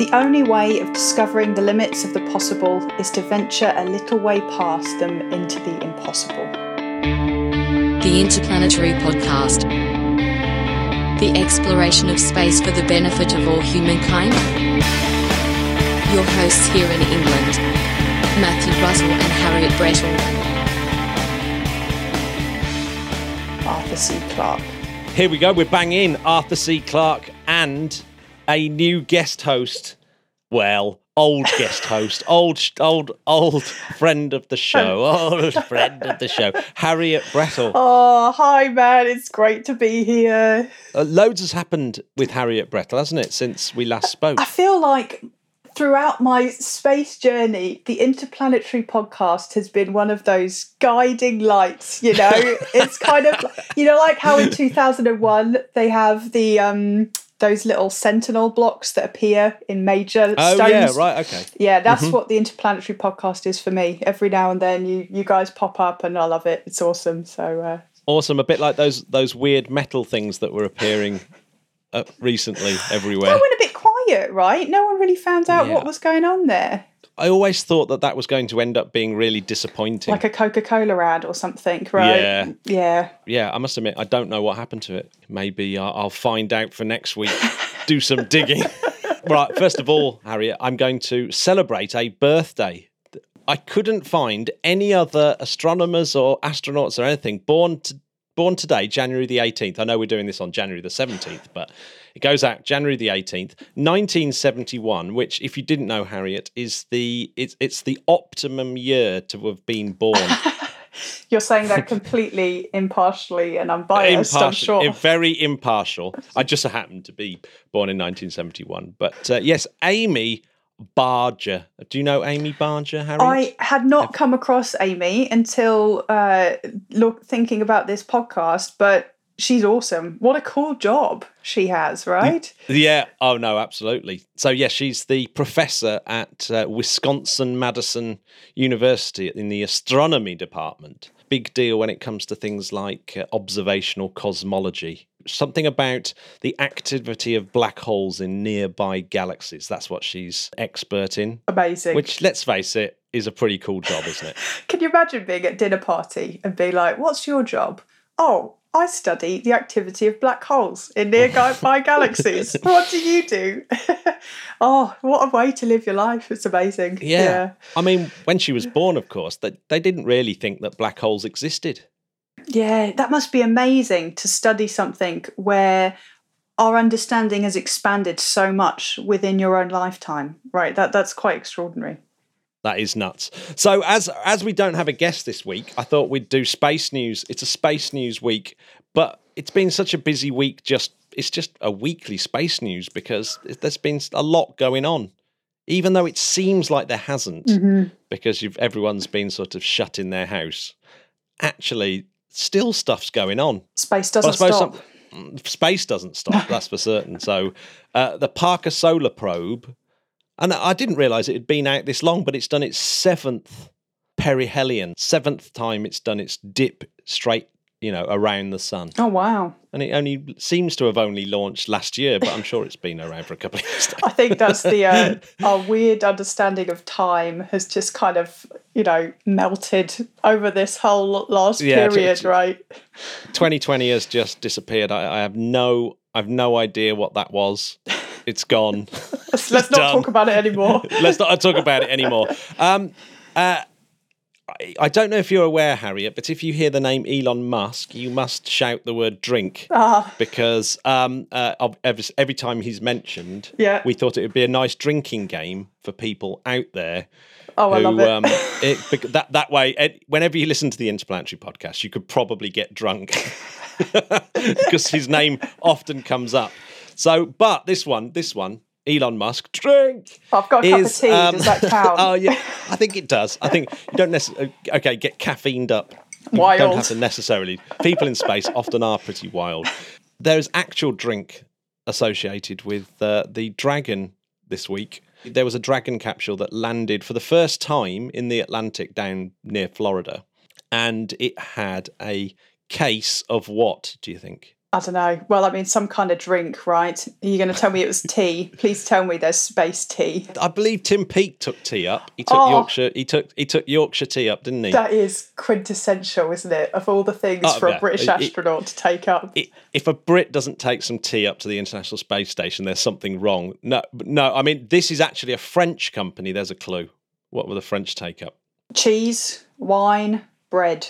The only way of discovering the limits of the possible is to venture a little way past them into the impossible. The Interplanetary Podcast. The exploration of space for the benefit of all humankind. Your hosts here in England, Matthew Russell and Harriet Brettle. Arthur C. Clarke. Here we go. We're banging in Arthur C. Clarke and a new guest host. Well, old guest host, old, old, old friend of the show, old friend of the show, Harriet Brettle. Oh, hi, man. It's great to be here. Uh, loads has happened with Harriet Brettle, hasn't it, since we last spoke? I feel like throughout my space journey, the Interplanetary podcast has been one of those guiding lights. You know, it's kind of, you know, like how in 2001 they have the, um, those little sentinel blocks that appear in major oh, stones. yeah, right, okay. Yeah, that's what the Interplanetary podcast is for me. Every now and then you you guys pop up and I love it. It's awesome. So uh, Awesome. A bit like those those weird metal things that were appearing uh, recently everywhere. I went a bit quiet, right? No one really found out Yeah. what was going on there. I always thought that that was going to end up being really disappointing. Like a Coca Cola ad or something, right? Yeah. Yeah. yeah, I must admit, I don't know what happened to it. Maybe I'll, find out for next week. Do some digging. right, first of all, Harriet, I'm going to celebrate a birthday. I couldn't find any other astronomers or astronauts or anything born to, born today, January the 18th. I know we're doing this on January the 17th, but it goes out January the 18th, 1971, which, if you didn't know, Harriet, is the it's it's the optimum year to have been born. You're saying that completely impartially and unbiased, I'm sure. very impartial. I just happened to be born in 1971. But uh, yes, Amy Barger. Do you know Amy Barger, Harriet? I had not come across Amy until uh, look thinking about this podcast, but she's awesome. What a cool job she has, right? Yeah. Oh no, absolutely. So yeah, she's the professor at uh, Wisconsin Madison University in the astronomy department. Big deal when it comes to things like uh, observational cosmology. Something about the activity of black holes in nearby galaxies. That's what she's expert in. Amazing. Which, let's face it, is a pretty cool job, isn't it? Can you imagine being at dinner party and be like, "What's your job?" Oh, I study the activity of black holes in nearby oh. galaxies. What do you do? oh, what a way to live your life! It's amazing. Yeah. I mean, when she was born, of course, they, they didn't really think that black holes existed. Yeah, that must be amazing to study something where our understanding has expanded so much within your own lifetime. Right, that that's quite extraordinary. That is nuts. So as as we don't have a guest this week, I thought we'd do space news. It's a space news week, but it's been such a busy week. Just it's just a weekly space news because there's been a lot going on, even though it seems like there hasn't, because you've everyone's been sort of shut in their house. Actually, still stuff's going on. Space doesn't stop. some- space doesn't stop. That's for certain. So, uh, the Parker Solar Probe, and I didn't realise it had been out this long, but it's done its seventh perihelion, seventh time it's done its dip straight, you know, around the sun, Oh wow! and it only seems to have only launched last year, but I'm sure it's been around for a couple of years. I think that's the uh, our weird understanding of time has just kind of you know melted over this whole last Yeah, it's- period, it's- right? 2020 has just disappeared. I, I have no, I've no idea what that was. It's gone. Let's, let's not talk about it anymore. Let's not talk about it anymore. Um, uh, I, don't know if you're aware, Harriet, but if you hear the name Elon Musk, you must shout the word drink. Ah. Because um, uh, every, every time he's mentioned, Yeah. we thought it would be a nice drinking game for people out there. Oh, I love it. Um, it that, that way, ed- whenever you listen to the Interplanetary podcast, you could probably get drunk because his name often comes up. So, but this one, this one, Elon Musk, drink. I've got a cup of is, tea. Does that count? oh yeah, I think it does. I think you don't necessarily. Okay, get caffeined up. You Wild. don't have to necessarily. People in space often are pretty wild. There is actual drink associated with uh, the Dragon this week. There was a Dragon capsule that landed for the first time in the Atlantic down near Florida, and it had a case of what? Do you think? I don't know. Well, I mean, some kind of drink, right? Are you going to tell me it was tea? Please tell me there's space tea. I believe Tim Peake took tea up. He took Oh. Yorkshire. He took he took Yorkshire tea up, didn't he? That is quintessential, isn't it? Of all the things Oh, for yeah. a British It- it- astronaut to take up. I- if a Brit doesn't take some tea up to the International Space Station, there's something wrong. No, no. I mean, this is actually a French company. There's a clue. What will the French take up? Cheese, wine, bread.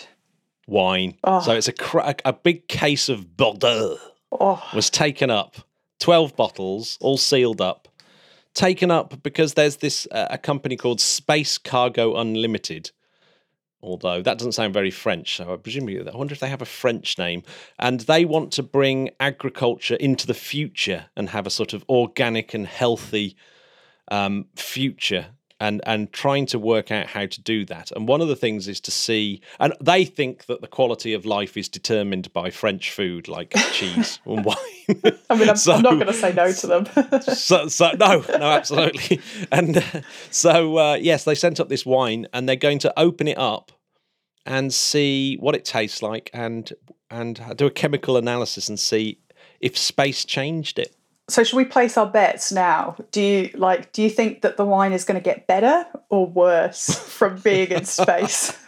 Wine. Oh. So it's a cra- a big case of Bordeaux Oh, was taken up. Twelve bottles, all sealed up. Taken up because there's this uh, a company called Space Cargo Unlimited. Although that doesn't sound very French, so I presume I wonder if they have a French name. And they want to bring agriculture into the future and have a sort of organic and healthy um, future and and trying to work out how to do that. And one of the things is to see, and they think that the quality of life is determined by French food like cheese and wine. I mean, I'm, So- I'm not going to say no to them. so, so no, no, absolutely. And uh, so uh, yes, they sent up this wine, and they're going to open it up and see what it tastes like, and and do a chemical analysis and see if space changed it. So, should we place our bets now? Do you like? Do you think that the wine is going to get better or worse from being in space?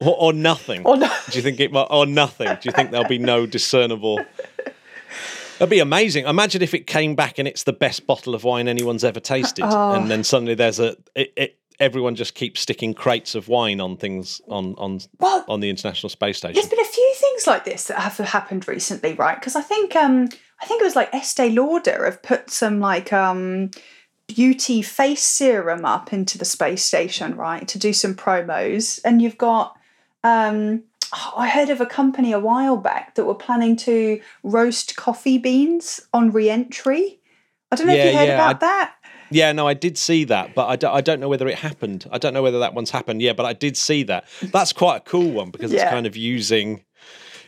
Or, or nothing. Or no? Do you think it might, or nothing? Do you think there'll be no discernible? That'd be amazing. Imagine if it came back and it's the best bottle of wine anyone's ever tasted, Oh. and then suddenly there's a it, it, everyone just keeps sticking crates of wine on things on on Well, on the International Space Station. There's been a few things like this that have happened recently, right? Because I think um I think it was like Estee Lauder have put some like um beauty face serum up into the space station, right, to do some promos. And you've got um I heard of a company a while back that were planning to roast coffee beans on re-entry. I don't know if you heard yeah, about I- that. Yeah, no, I did see that, but I don't, I don't know whether it happened. I don't know whether that one's happened. Yeah, but I did see that. That's quite a cool one because it's kind of using,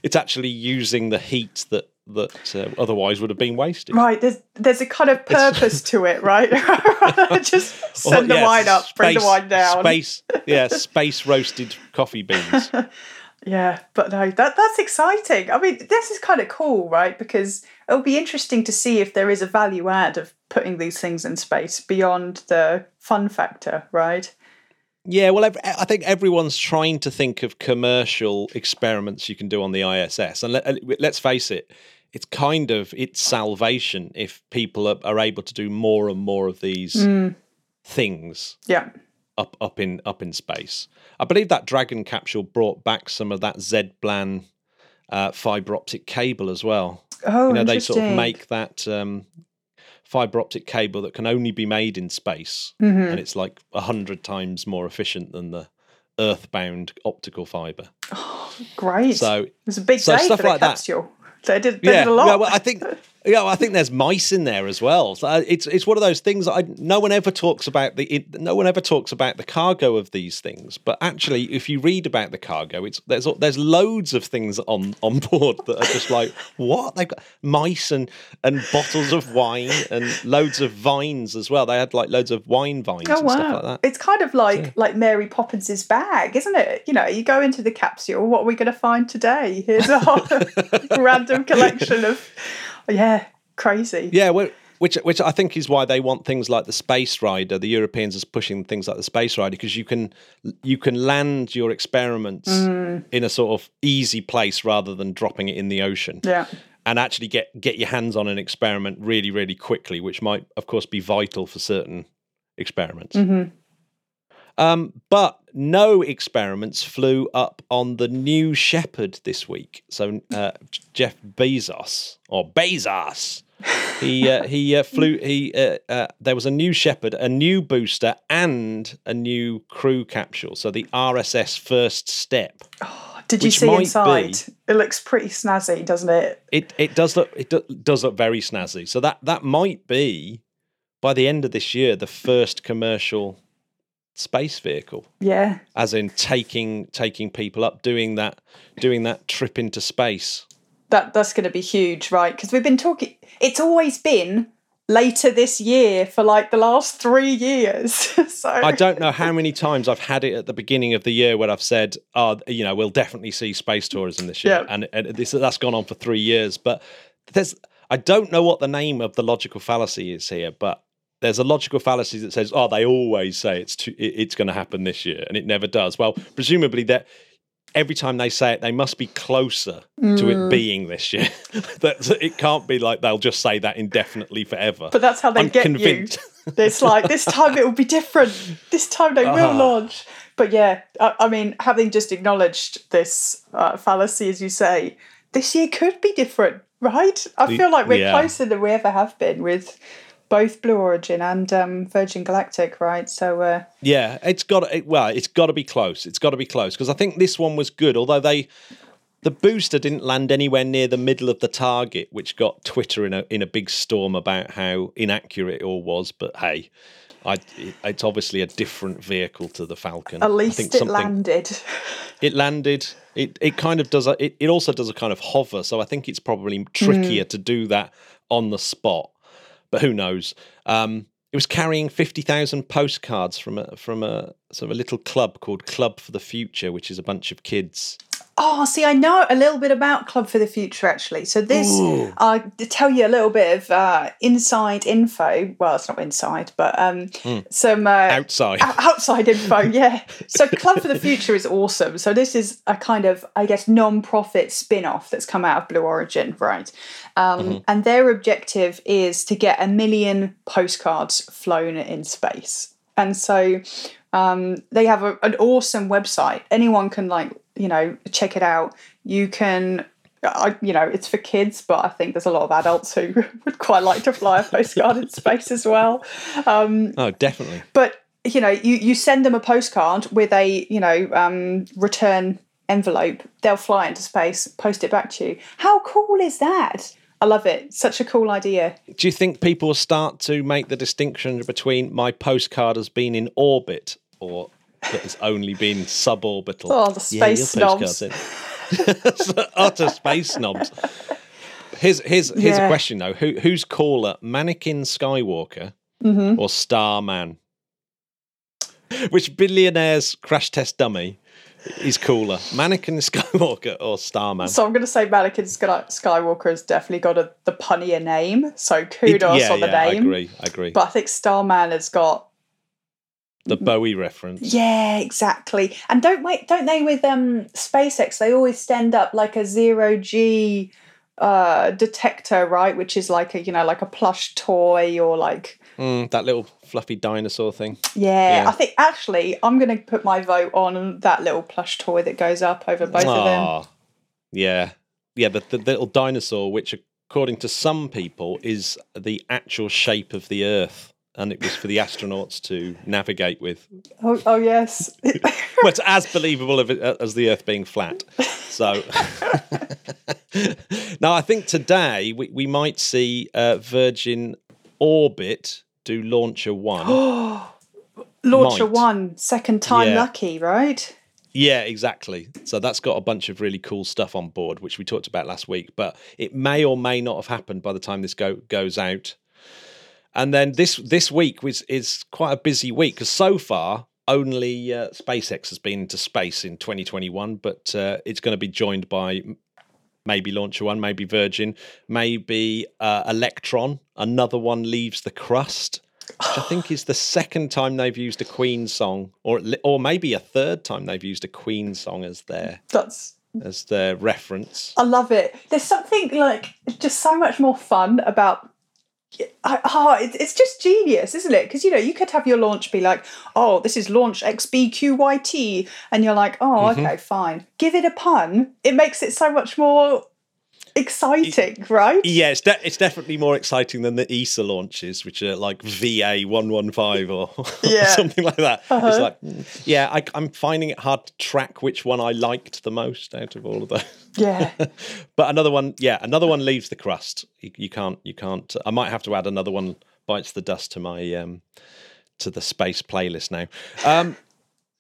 it's actually using the heat that that uh, otherwise would have been wasted. Right, there's there's a kind of purpose to it, right? Just send the yeah, wine up, bring the wine down. Space, yeah, space roasted coffee beans. Yeah, but no, that that's exciting. I mean, this is kind of cool, right? Because it'll be interesting to see if there is a value add of putting these things in space beyond the fun factor, right? Yeah, well, I think everyone's trying to think of commercial experiments you can do on the ISS, and let's face it, it's kind of it's salvation if people are, are able to do more and more of these things Yeah. up up in up in space. I believe that Dragon capsule brought back some of that ZBLAN uh, fiber optic cable as well. Oh, you know, they sort of make that um, fiber optic cable that can only be made in space, Mm-hmm. and it's like a hundred times more efficient than the earthbound optical fiber. Oh, Great. So it was a big so day stuff for the like that. They did, they yeah, did a lot. yeah. Well, I think yeah, well, I think there's mice in there as well. So uh, it's it's one of those things I, no one ever talks about the it, no one ever talks about the cargo of these things. But actually, if you read about the cargo, it's there's there's loads of things on on board that are just like what they've got mice and and bottles of wine and loads of vines as well. They had like loads of wine vines Oh and wow! stuff like that. It's kind of like like Mary Poppins's bag, isn't it? You know, you go into the capsule. What are we going to find today? Here's a whole random collection of yeah, crazy. Yeah, well, which which I think is why they want things like the Space Rider. The Europeans are pushing things like the Space Rider because you can you can land your experiments Mm. in a sort of easy place rather than dropping it in the ocean. Yeah. And actually get get your hands on an experiment really really quickly, which might of course be vital for certain experiments. Mhm. Um, but no experiments flew up on the New Shepard this week. So uh, Jeff Bezos or Bezos, he uh, he uh, flew. He uh, uh, there was a new Shepard, a new booster, and a new crew capsule. So the RSS First Step. Did you see inside? It looks pretty snazzy, doesn't it? It it does look it do, does look very snazzy. So that that might be by the end of this year the first commercial space vehicle. Yeah. as in taking taking people up doing that doing that trip into space That that's going to be huge, right? Because we've been talking. It's always been later this year for like the last three years. so I don't know how many times I've had it at the beginning of the year where I've said, "Oh, you know, we'll definitely see space tourism this year," Yeah. and, and this that's gone on for three years. But there's, I don't know what the name of the logical fallacy is here, but there's a logical fallacy that says, "Oh, they always say it's to, it- it's going to happen this year, and it never does." Well, presumably that. Every time they say it, they must be closer to it being this year. that it can't be like they'll just say that indefinitely forever. But that's how they I'm get convinced. you. It's like this time it will be different. This time they will Ah. launch. But yeah, I, I mean, having just acknowledged this uh, fallacy, as you say, this year could be different, right? I feel like we're yeah. closer than we ever have been with both Blue Origin and um, Virgin Galactic, right? So uh, Yeah, it's got to, it, well, it's got to be close. It's got to be close because I think this one was good, although they the booster didn't land anywhere near the middle of the target, which got Twitter in a in a big storm about how inaccurate it all was. But hey, I it's obviously a different vehicle to the Falcon. at I least it landed. It landed. It it kind of does. A, it it also does a kind of hover. So I think it's probably trickier Hmm. to do that on the spot. But who knows? Um, it was carrying fifty thousand postcards from a from a sort of a little club called Club for the Future, which is a bunch of kids. Oh, see, I know a little bit about Club for the Future actually. So this, Ooh. I'll tell you a little bit of uh, inside info. Well, it's not inside, but um, Hmm. some uh, Outside, outside info. Yeah. So Club for the Future is awesome. So this is a kind of, I guess, non-profit spin-off that's come out of Blue Origin, right? Um, And their objective is to get a million postcards flown in space. And so um, they have a, an awesome website. Anyone can like you know check it out. You can. I, you know, it's for kids, but I think there's a lot of adults who would quite like to fly a postcard in space as well. Um, oh, definitely. but you know, you you send them a postcard with a you know um, return envelope. They'll fly into space, post it back to you. How cool is that? I love it. Such a cool idea. Do you think people start to make the distinction between my postcard has been in orbit or that has only been suborbital? Oh, the space your postcard's in. Utter space snobs. Here's here's here's a question though: Who who's cooler, Mannequin Skywalker Mm-hmm. or Starman? Which billionaire's crash test dummy is cooler, Mannequin Skywalker or Starman? So I'm going to say Mannequin Skywalker has definitely got a, the punnier name. So kudos yeah, on the yeah, I agree. I agree. But I think Starman has got the Bowie reference. yeah, exactly. And don't wait, don't they with um SpaceX? They always stand up like a zero G uh detector, right? Which is like a you know like a plush toy or like Mm, that little fluffy dinosaur thing. yeah. Yeah. I think actually I'm going to put my vote on that little plush toy that goes up over both of them. Yeah. Yeah, the, the little dinosaur, which according to some people is the actual shape of the Earth. And it was for the astronauts to navigate with. Oh, oh yes. Well, it's as believable as the Earth being flat. So, now I think today we, we might see uh, Virgin Orbit do Launcher One. Launcher Might. one, second time Yeah. lucky, right? Yeah, exactly. So that's got a bunch of really cool stuff on board, which we talked about last week. But it may or may not have happened by the time this go goes out. And then this this week was is quite a busy week because so far only uh, SpaceX has been into space in 2021, but uh, it's going to be joined by maybe Launcher One, maybe Virgin, maybe uh, Electron. Another one leaves the crust. Which I think is the second time they've used a Queen song, or or maybe a third time they've used a Queen song as their That's as their reference. I love it. There's something like just so much more fun about. I, oh, it, it's just genius, isn't it? Because you know you could have your launch be like, "Oh, this is launch XBQYT," and you're like, "Oh, Mm-hmm. okay, fine." Give it a pun. It makes it so much more exciting, right? Yeah, it's de- it's definitely more exciting than the ESA launches, which are like VA one one five or Yeah. something like that. Uh-huh. like, mm, yeah, I, I'm finding it hard to track which one I liked the most out of all of those. Yeah. but another one, yeah, another one leaves the crust. You, you can't, you can't. I might have to add another one bites the dust to my um to the space playlist now. Um,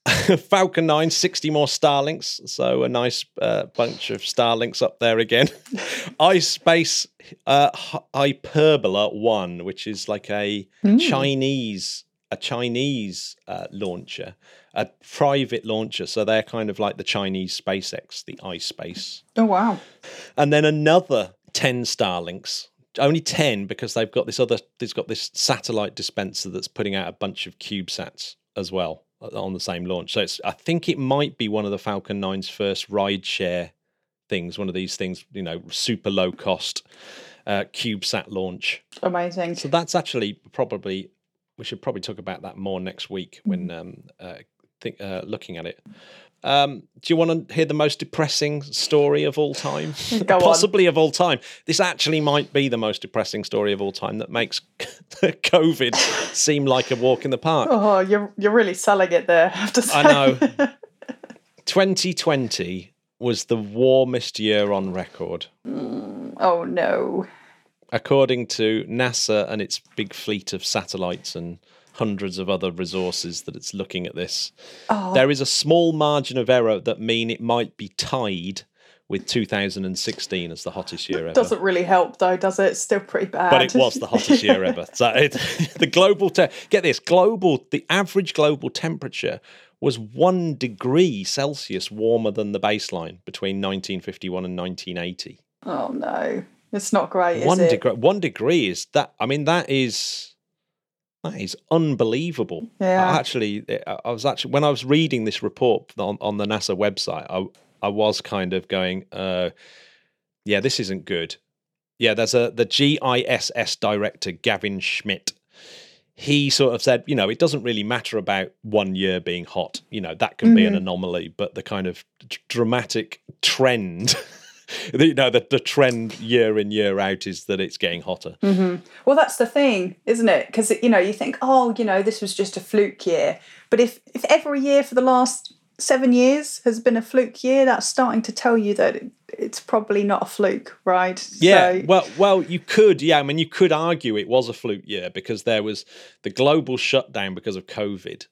Falcon 9, 60 more Starlinks. So a nice uh, bunch of Starlinks up there again. iSpace uh, Hyperbola 1, which is like a mm. Chinese a Chinese uh, launcher, a private launcher. So they're kind of like the Chinese SpaceX, the iSpace. Oh, wow. And then another 10 Starlinks. Only 10 because they've got this other, they've got this satellite dispenser that's putting out a bunch of CubeSats as well on the same launch. So it's I think it might be one of the Falcon 9's first ride share things, one of these things, you know, super low cost uh, CubeSat launch. Amazing. So that's actually probably we should probably talk about that more next week when mm. um, uh, think, uh, looking at it. Um, do you want to hear the most depressing story of all time? Possibly on. of all time. This actually might be the most depressing story of all time that makes COVID seem like a walk in the park. Oh, you're you're really selling it there. I have to say. I know. 2020 was the warmest year on record. Mm, oh no. According to NASA and its big fleet of satellites and hundreds of other resources that it's looking at this. Oh. There is a small margin of error that mean it might be tied with 2016 as the hottest year ever. Doesn't really help though, does it? It's still pretty bad. But it was the hottest year ever. So it, the global te- get this global the average global temperature was one degree Celsius warmer than the baseline between 1951 and 1980. Oh no, it's not great. One degree. One degree is that. I mean, that is that is unbelievable. Yeah. I actually, I was actually when I was reading this report on, on the NASA website, I I was kind of going, uh, yeah, this isn't good. Yeah, there's a the GISS director Gavin Schmidt. He sort of said, you know, it doesn't really matter about one year being hot. You know, that can mm-hmm. be an mm-hmm. anomaly, but the kind of dramatic trend you know the, the trend year in year out is that it's getting hotter. Mm-hmm. well that's the thing isn't it? Because you know you think oh you know this was just a fluke year. But if if every year for the last seven years has been a fluke year that's starting to tell you that it, it's probably not a fluke right? Yeah so, well well you could yeah i mean you could argue it was a fluke year because there was the global shutdown because of covid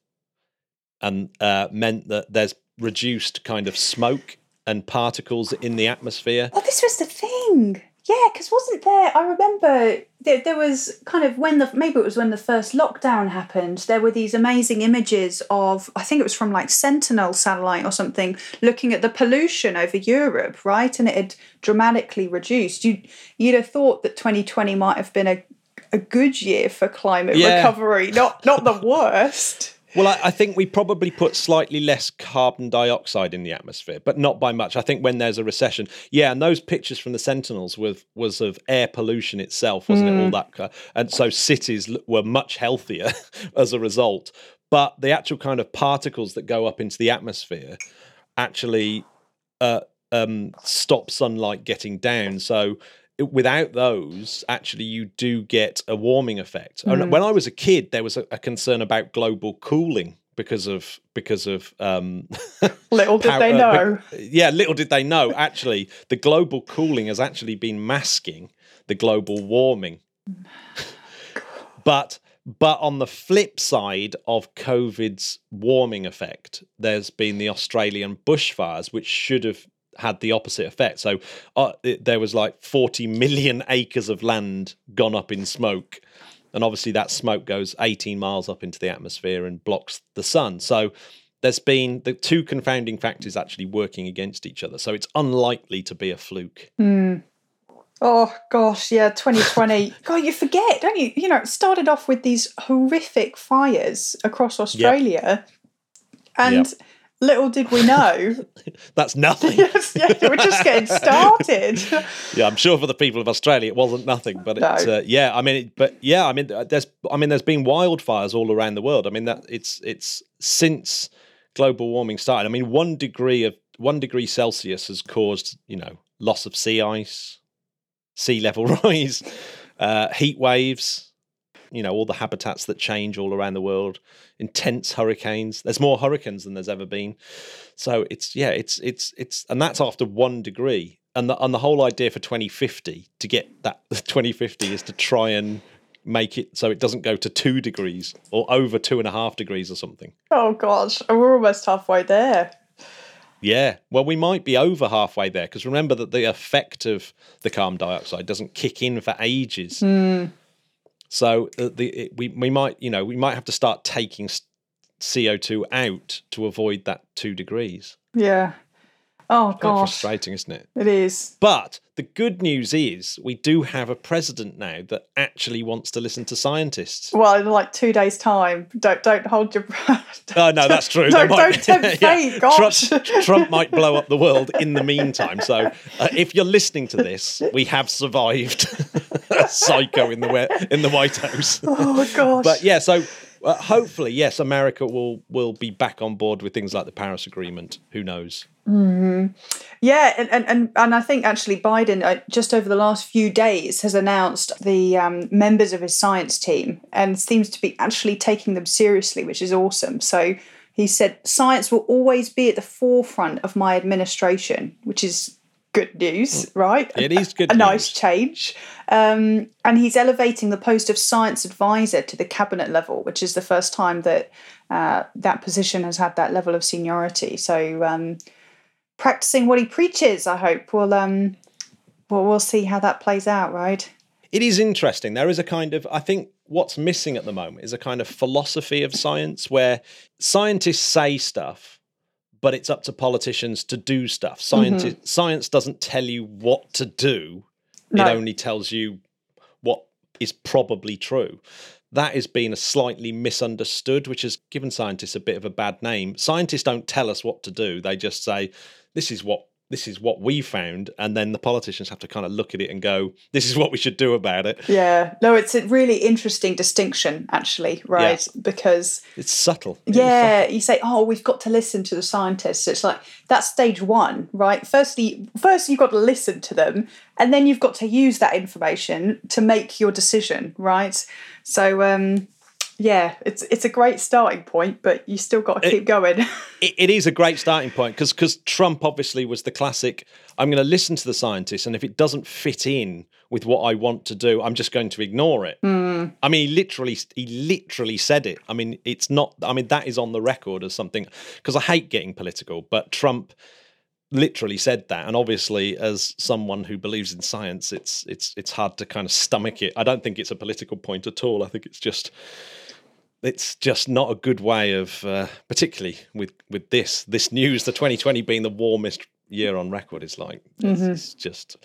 and uh, meant that there's reduced kind of smoke and particles in the atmosphere. Oh, this was the thing. Yeah, because wasn't there? I remember there, there was kind of when the maybe it was when the first lockdown happened. There were these amazing images of I think it was from like Sentinel satellite or something, looking at the pollution over Europe, right? And it had dramatically reduced. You you'd have thought that 2020 might have been a a good year for climate yeah. recovery, not not the worst. Well, I, I, think we probably put slightly less carbon dioxide in the atmosphere, but not by much. I think when there's a recession, yeah, and those pictures from the Sentinels was was of air pollution itself, wasn't mm. it? All mm. that, and so cities were much healthier as a result. But the actual kind of particles that go up into the atmosphere actually uh, um, stop sunlight getting down. So without those, actually, you do get a warming effect. Mm. When I was a kid, there was a, a, concern about global cooling because of because of um, little did they know. yeah, little did they know. Actually, the global cooling has actually been masking the global warming. but but on the flip side of COVID's warming effect, there's been the Australian bushfires, which should have had the opposite effect. So uh, it, there was like 40 million acres of land gone up in smoke. And obviously, that smoke goes 18 miles up into the atmosphere and blocks the sun. So there's been the two confounding factors actually working against each other. So it's unlikely to be a fluke. Mm. Oh gosh, yeah, 2020. God, you forget, don't you? You know, it started off with these horrific fires across Australia. Yep. And yep little did we know. That's nothing. yes, yeah, we're just getting started. yeah, I'm sure for the people of Australia it wasn't nothing, but no. uh, yeah, I mean, it, but yeah, I mean, uh, there's, I mean, there's been wildfires all around the world. I mean, that it's it's since global warming started. I mean, one degree of one degree Celsius has caused you know loss of sea ice, sea level rise, uh, heat waves you know all the habitats that change all around the world intense hurricanes there's more hurricanes than there's ever been so it's yeah it's it's it's and that's after one degree and the and the whole idea for 2050 to get that 2050 is to try and make it so it doesn't go to two degrees or over two and a half degrees or something. Oh gosh, and we're almost halfway there. Yeah, well, we might be over halfway there because remember that the effect of the carbon dioxide doesn't kick in for ages. Hmm. So uh, the it, we we might you know we might have to start taking CO two out to avoid that two degrees. Yeah. Oh Quite gosh, frustrating, isn't it? it is. But the good news is we do have a president now that actually wants to listen to scientists. Well, in like two days' time. Don't don't hold your breath. Oh no, that's true. Don't- might don't tempt fate, gosh. Trump, Trump might blow up the world in the meantime. So, uh, if you're listening to this, we have survived a psycho in the in the White House. oh gosh. But yeah, so uh, hopefully, yes, America will will be back on board with things like the Paris Agreement. Who knows? Yeah, and, and, and, and I think actually Biden, uh, just over the last few days, has announced the um, members of his science team and seems to be actually taking them seriously, which is awesome. So he said, Science will always be at the forefront of my administration, which is good news, right? It is good A nice news. change. Um, and he's elevating the post of science advisor to the cabinet level, which is the first time that uh, that position has had that level of seniority. So, um, practicing what he preaches. I hope we'll um, we'll we'll see how that plays out, right? It is interesting. There is a kind of, I think what's missing at the moment is a kind of philosophy of science where scientists say stuff, but it's up to politicians to do stuff. Science, Mm-hmm. science doesn't tell you what to do, No. it only tells you what is probably true. That has been a slightly misunderstood, which has given scientists a bit of a bad name. Scientists don't tell us what to do; they just say, "This is what this is what we found," and then the politicians have to kind of look at it and go, "This is what we should do about it." Yeah. No, it's a really interesting distinction, actually, right? Because It's subtle. Yeah, you say, oh, we've got to listen to the scientists. It's like that's stage one, right? Firstly, first you've got to listen to them, and then you've got to use that information to make your decision, right? So, um, yeah, it's it's a great starting point, but you still got to keep going. it, it is a great starting point because because Trump obviously was the classic. I'm going to listen to the scientists, and if it doesn't fit in with what I want to do, I'm just going to ignore it. Hmm. I mean, he literally, he literally said it. I mean, it's not. I mean, that is on the record as something because I hate getting political, but Trump literally said that and obviously as someone who believes in science it's it's it's hard to kind of stomach it i don't think it's a political point at all i think it's just it's just not a good way of uh, particularly with with this this news the 2020 being the warmest year on record is like it's, it's just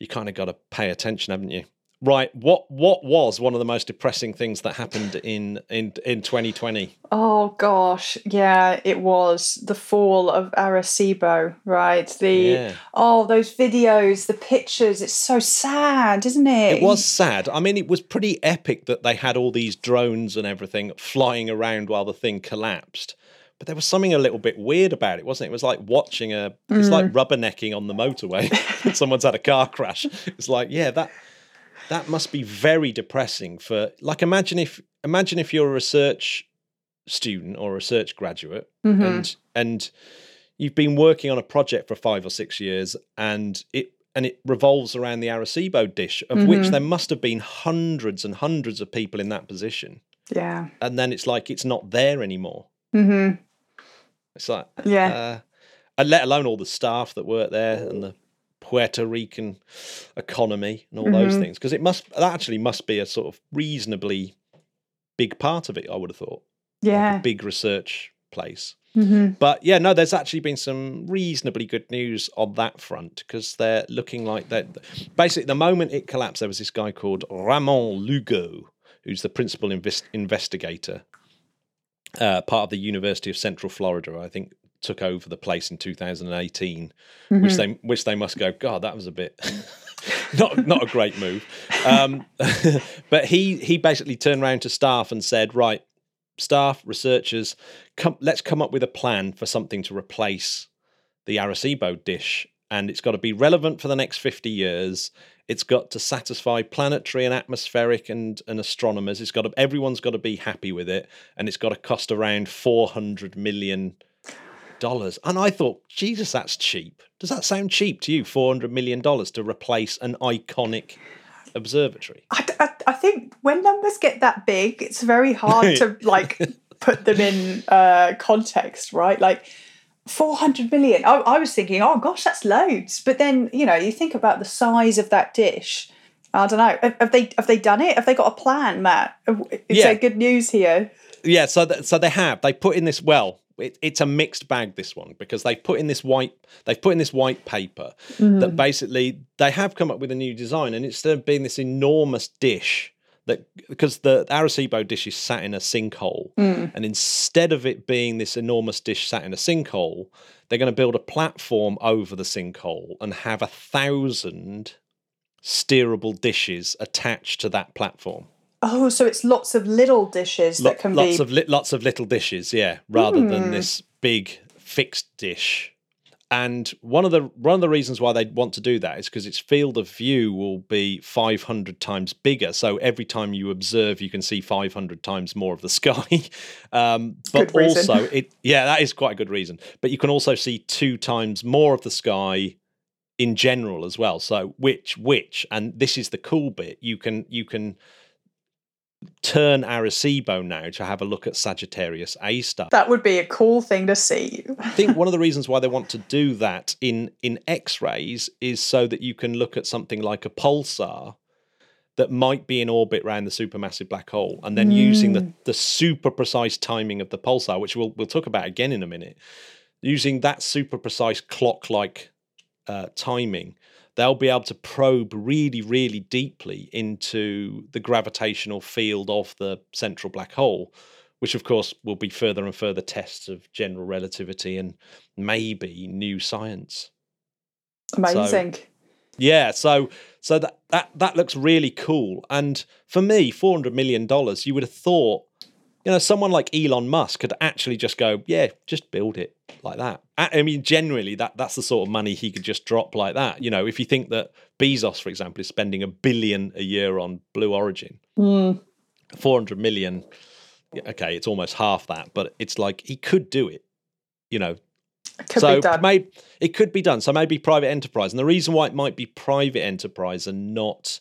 you kind of got to pay attention haven't you right what what was one of the most depressing things that happened in in in 2020 Oh gosh, yeah, it was the fall of Arecibo, right? The Yeah. oh, those videos, the pictures. It's so sad, isn't it? It was sad. I mean, it was pretty epic that they had all these drones and everything flying around while the thing collapsed. But there was something a little bit weird about it, wasn't it? It was like watching a. It's like mm. rubbernecking on the motorway. Someone's had a car crash. It's like, yeah, that that must be very depressing for. Like, imagine if imagine if you're a research student or a research graduate and and you've been working on a project for five or six years and it and it revolves around the Arecibo dish, of which there must have been hundreds and hundreds of people in that position. Yeah. And then it's like it's not there anymore. Mm-hmm. It's like, Yeah. uh, and let alone all the staff that work there and the Puerto Rican economy and all those things. Because it must, that actually must be a sort of reasonably big part of it, I would have thought. Like Yeah. a big research place. Mm-hmm. But yeah, no, there's actually been some reasonably good news on that front because they're looking like that. Basically, the moment it collapsed, there was this guy called Ramon Lugo, who's the principal invest- investigator, uh, part of the University of Central Florida. I think took over the place in 2018, which they which they must go. God, that was a bit. not not a great move, um, but he he basically turned around to staff and said, "Right, staff, researchers, come, let's come up with a plan for something to replace the Arecibo dish. And it's got to be relevant for the next 50 years. It's got to satisfy planetary and atmospheric and, and astronomers. It's got to, everyone's got to be happy with it. And it's got to cost around $400 million. And I thought, Jesus, that's cheap. Does that sound cheap to you? $400 million to replace an iconic observatory. I, I, I think when numbers get that big, it's very hard to like put them in uh, context, right? Like 400 million. I, I was thinking, oh gosh, that's loads. But then, you know, you think about the size of that dish. I don't know. Have, have they have they done it? Have they got a plan, Matt? Is Yeah. there good news here? Yeah, so th- so they have. They put in this well. It, it's a mixed bag this one because they've put in this white they've put in this white paper that mm-hmm. basically they have come up with a new design and instead of being this enormous dish that because the Arecibo dish is sat in a sinkhole mm. and instead of it being this enormous dish sat in a sinkhole they're going to build a platform over the sinkhole and have a thousand steerable dishes attached to that platform Oh, so it's lots of little dishes Lo- that can lots be. of li- lots of little dishes, yeah, rather than this big fixed dish. And one of the one of the reasons why they'd want to do that is because its field of view will be 500 times bigger. So every time you observe, you can see 500 times more of the sky. Um, but also, it yeah, that is quite a good reason. But you can also see two times more of the sky in general as well. So which which, and this is the cool bit. You can you can turn Arecibo now to have a look at Sagittarius A star. that would be a cool thing to see. I think one of the reasons why they want to do that in in X-rays is so that you can look at something like a pulsar that might be in orbit around the supermassive black hole, and then using the the super precise timing of the pulsar, which we'll we'll talk about again in a minute, using that super precise clock like uh, timing, they'll be able to probe really, really deeply into the gravitational field of the central black hole, which of course will be further and further tests of general relativity and maybe new science. Amazing. Yeah, so so that that that looks really cool. And for me, four hundred million dollars, you would have thought, you know, someone like Elon Musk could actually just go, yeah, just build it like that. I mean, generally, that that's the sort of money he could just drop like that. You know, if you think that Bezos, for example, is spending a billion a year on Blue Origin, hmm. four hundred million. Okay, it's almost half that, but it's like he could do it. You know, Could so be done. maybe it could be done. So maybe private enterprise, and the reason why it might be private enterprise and not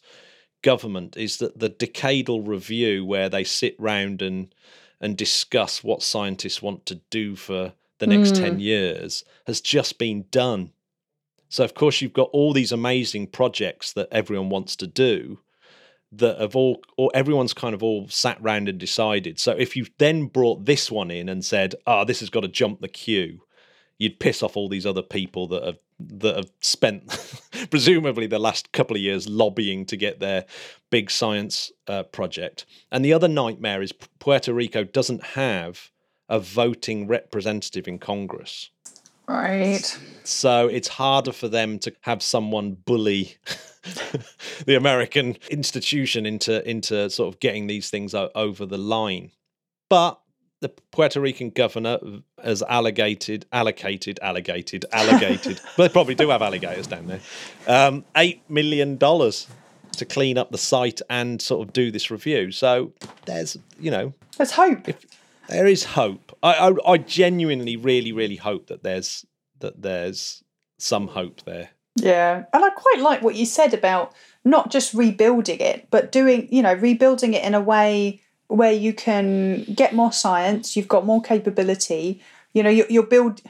government is that the decadal review where they sit round and and discuss what scientists want to do for the next hmm. 10 years has just been done. So of course you've got all these amazing projects that everyone wants to do that have all or everyone's kind of all sat round and decided. So if you then brought this one in and said, "Oh, this has got to jump the queue," you'd piss off all these other people that have that have spent presumably the last couple of years lobbying to get their big science uh, project. And the other nightmare is Puerto Rico doesn't have a voting representative in Congress. right. So it's harder for them to have someone bully the American institution into into sort of getting these things over the line. But the Puerto Rican governor has allocated, allocated, allocated, allocated. they probably do have alligators down there. Um, Eight million dollars to clean up the site and sort of do this review. So there's, you know, There's hope. there is hope. I, I, I genuinely, really, really hope that there's that there's some hope there. Yeah. And I quite like what you said about not just rebuilding it, but doing, you know, rebuilding it in a way where you can get more science, you've got more capability, you know, you, you'll build.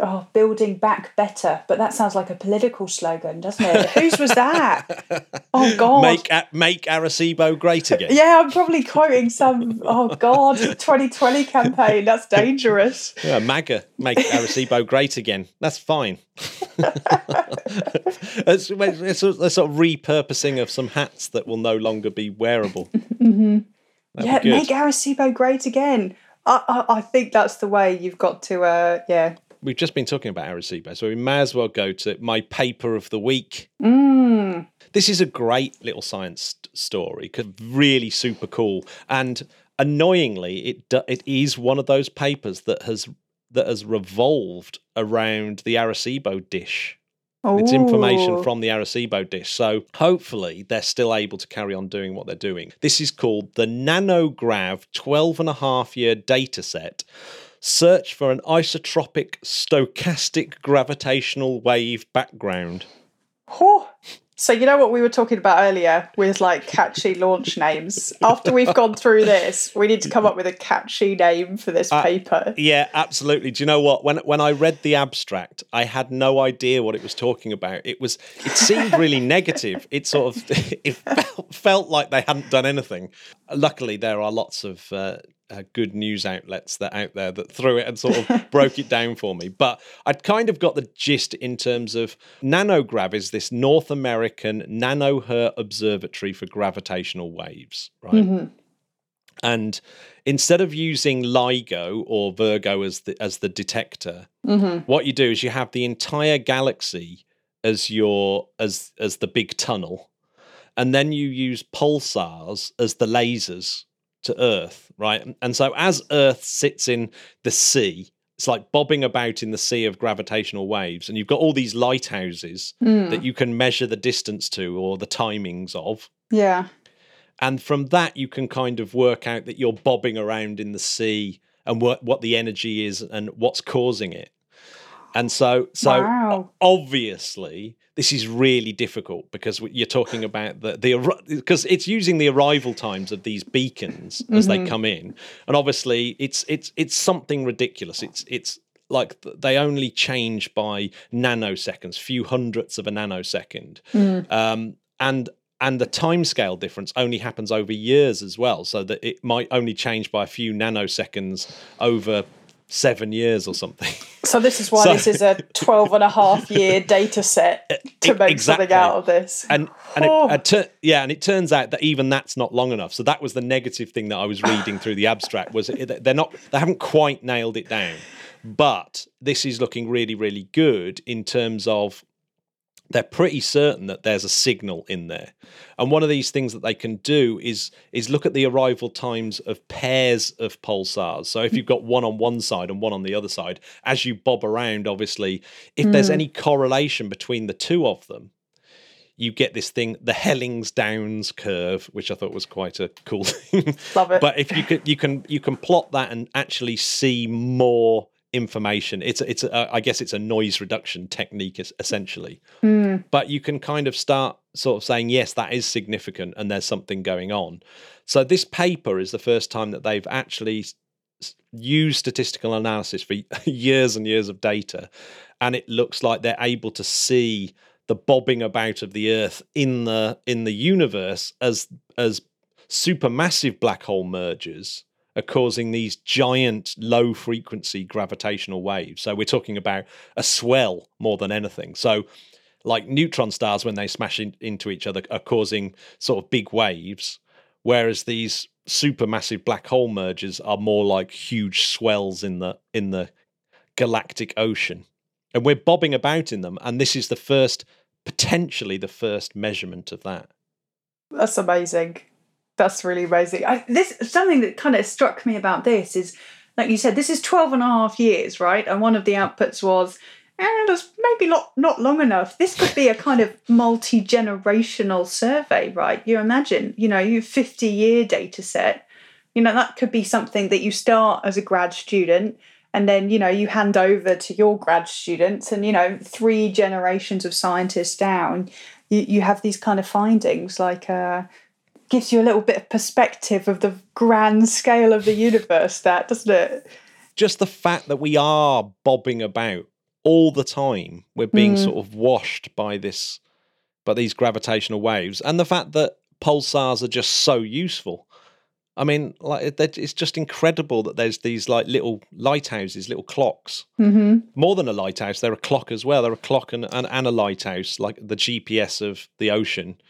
Oh, building back better, but that sounds like a political slogan, doesn't it? Whose was that? Oh God! Make make Arecibo great again. yeah, I'm probably quoting some. Oh God, 2020 campaign. That's dangerous. Yeah, MAGA, make Arecibo great again. That's fine. it's, it's, a, a sort of repurposing of some hats that will no longer be wearable. Mm-hmm. That'd yeah, make Arecibo great again. I, I, I think that's the way you've got to. Uh, yeah. We've just been talking about Arecibo, so we may as well go to my paper of the week. Mm. This is a great little science st- story, really super cool. And annoyingly, it it is one of those papers that has that has revolved around the Arecibo dish. It's information oh. from the Arecibo dish. So hopefully they're still able to carry on doing what they're doing. This is called the NanoGrav 12 and a half year data set. Search for an isotropic stochastic gravitational wave background. Oh, So you know what we were talking about earlier with like catchy launch names. After we've gone through this, we need to come up with a catchy name for this Uh, paper. Yeah, absolutely. Do you know what? When when I read the abstract, I had no idea what it was talking about. It was it seemed really negative. It sort of it felt, felt like they hadn't done anything. Luckily, there are lots of. Uh, uh, good news outlets that out there that threw it and sort of broke it down for me. But I'd kind of got the gist in terms of nanograv is this North American nanohertz observatory for gravitational waves, right? And instead of using LIGO or Virgo as the as the detector, what you do is you have the entire galaxy as your as as the big tunnel, and then you use pulsars as the lasers to Earth, right? And so as Earth sits in the sea, it's like bobbing about in the sea of gravitational waves, and you've got all these lighthouses hmm. that you can measure the distance to or the timings of Yeah. and from that you can kind of work out that you're bobbing around in the sea and what what the energy is and what's causing it and so so Wow. obviously this is really difficult because you're talking about the the because it's using the arrival times of these beacons as they come in. And obviously it's it's it's something ridiculous. It's it's like they only change by nanoseconds few hundredths of a nanosecond. Um, and and the timescale difference only happens over years as well so that it might only change by a few nanoseconds over seven years or something So this is why So- this is a 12 and a half year data set to make exactly. something out of this. and and Oh. it, it tur- yeah and it turns out that even that's not long enough so that was the negative thing that i was reading through the abstract was they're not they haven't quite nailed it down but this is looking really really good in terms of they're pretty certain that there's a signal in there. And one of these things that they can do is is look at the arrival times of pairs of pulsars. So if mm. you've got one on one side and one on the other side as you bob around obviously if there's mm. any correlation between the two of them you get this thing the Hellings Downs curve which i thought was quite a cool thing. Love it. but if you can you can you can plot that and actually see more information. It's a- it's a, i guess it's a noise reduction technique es- essentially. Hmm. But you can kind of start sort of saying yes that is significant and there's something going on. So this paper is the first time that they've actually used statistical analysis for years and years of data and it looks like they're able to see the bobbing about of the earth in the in the universe as as supermassive black hole mergers are causing these giant low frequency gravitational waves. So we're talking about a swell more than anything. So like neutron stars when they smash in, into each other are causing sort of big waves whereas these supermassive black hole mergers are more like huge swells in the in the galactic ocean. And we're bobbing about in them and this is the first potentially the first measurement of that. That's amazing. That's really amazing. I, this something that kind of struck me about this is, like you said, this is 12 and a half years, right? And one of the outputs was, eh, that's maybe not, not long enough. This could be a kind of multi generational survey, right? You imagine, you know, you 50 year data set, you know, that could be something that you start as a grad student and then, you know, you hand over to your grad students and, you know, three generations of scientists down, you, you have these kind of findings like, uh, gives you a little bit of perspective of the grand scale of the universe that doesn't it? Just the fact that we are bobbing about all the time we're being sort of washed by this by these gravitational waves and the fact that pulsars are just so useful. I mean like it's just incredible that there's these like little lighthouses little clocks. Mm-hmm. more than a lighthouse they're a clock as well. They're a clock and, and, and a lighthouse like the gps of the ocean